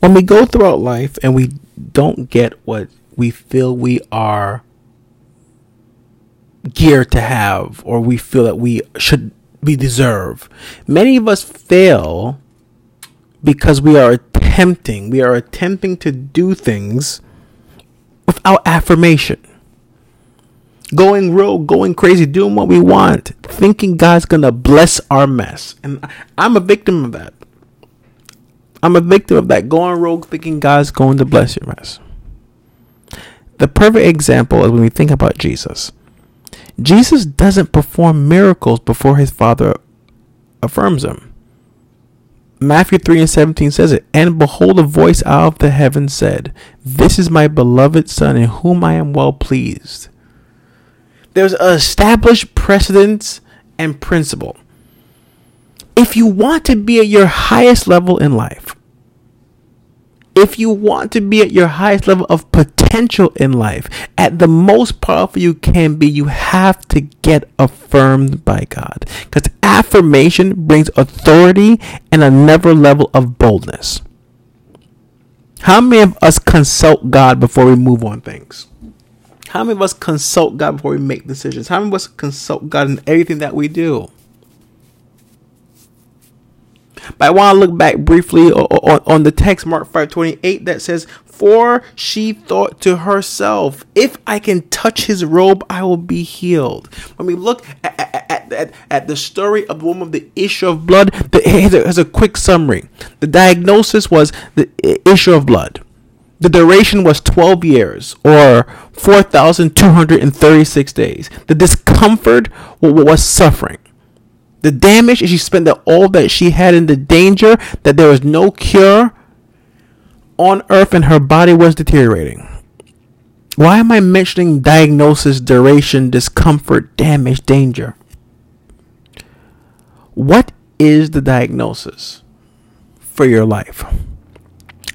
When we go throughout life and we don't get what we feel we are geared to have or we feel that we should we deserve. Many of us fail because we are attempting, we are attempting to do things without affirmation. Going rogue, going crazy, doing what we want, thinking God's gonna bless our mess. And I'm a victim of that. I'm a victim of that. Going rogue, thinking God's going to bless your mess. The perfect example is when we think about Jesus. Jesus doesn't perform miracles before his Father affirms him. Matthew 3 and 17 says it. And behold, a voice out of the heaven said, This is my beloved Son, in whom I am well pleased. There's an established precedence and principle. If you want to be at your highest level in life, if you want to be at your highest level of potential in life, at the most powerful you can be, you have to get affirmed by God. Because affirmation brings authority and another level of boldness. How many of us consult God before we move on things? How many of us consult God before we make decisions? How many of us consult God in everything that we do? But I want to look back briefly on, on the text, Mark 5.28, that says, For she thought to herself, If I can touch his robe, I will be healed. When we look at, at, at, at the story of the woman of the issue of blood, the, here's, a, here's a quick summary. The diagnosis was the issue of blood. The duration was 12 years or 4,236 days. The discomfort was suffering. The damage she spent all that she had in the danger that there was no cure on earth and her body was deteriorating. Why am I mentioning diagnosis, duration, discomfort, damage, danger? What is the diagnosis for your life?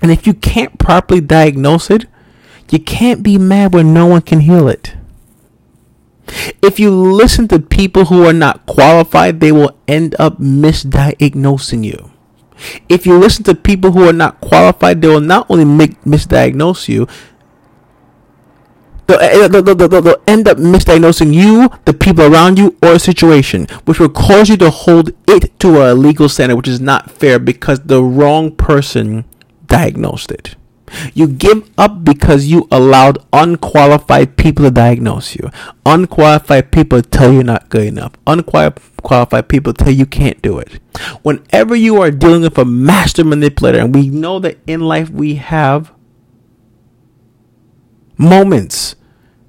And if you can't properly diagnose it, you can't be mad when no one can heal it. If you listen to people who are not qualified, they will end up misdiagnosing you. If you listen to people who are not qualified, they will not only make misdiagnose you, they'll, eh, they'll, they'll, they'll, end up misdiagnosing you, the people around you, or a situation, which will cause you to hold it to a legal standard, which is not fair because the wrong person diagnosed it. You give up because you allowed unqualified people to diagnose you. Unqualified people tell you're not good enough. Unqualified people tell you can't do it. Whenever you are dealing with a master manipulator, and we know that in life we have moments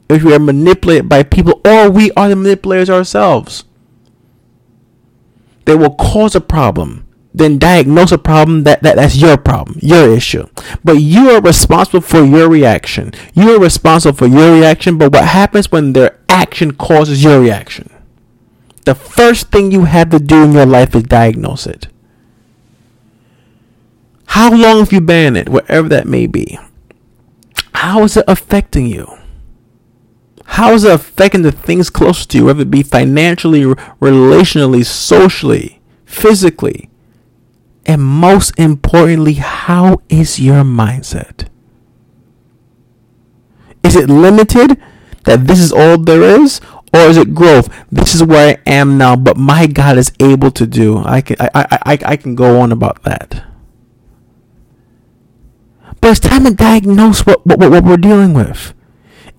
if we are manipulated by people or we are the manipulators ourselves, they will cause a problem then diagnose a problem that, that that's your problem, your issue. But you are responsible for your reaction. You are responsible for your reaction, but what happens when their action causes your reaction? The first thing you have to do in your life is diagnose it. How long have you been it, wherever that may be? How is it affecting you? How is it affecting the things close to you, whether it be financially, relationally, socially, physically? And most importantly, how is your mindset? Is it limited that this is all there is? Or is it growth? This is where I am now, but my God is able to do. I can I, I, I, I can go on about that. But it's time to diagnose what, what, what we're dealing with.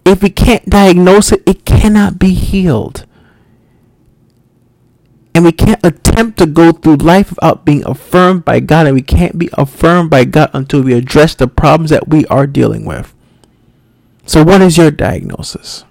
If we can't diagnose it, it cannot be healed. And we can't attempt to go through life without being affirmed by God. And we can't be affirmed by God until we address the problems that we are dealing with. So, what is your diagnosis?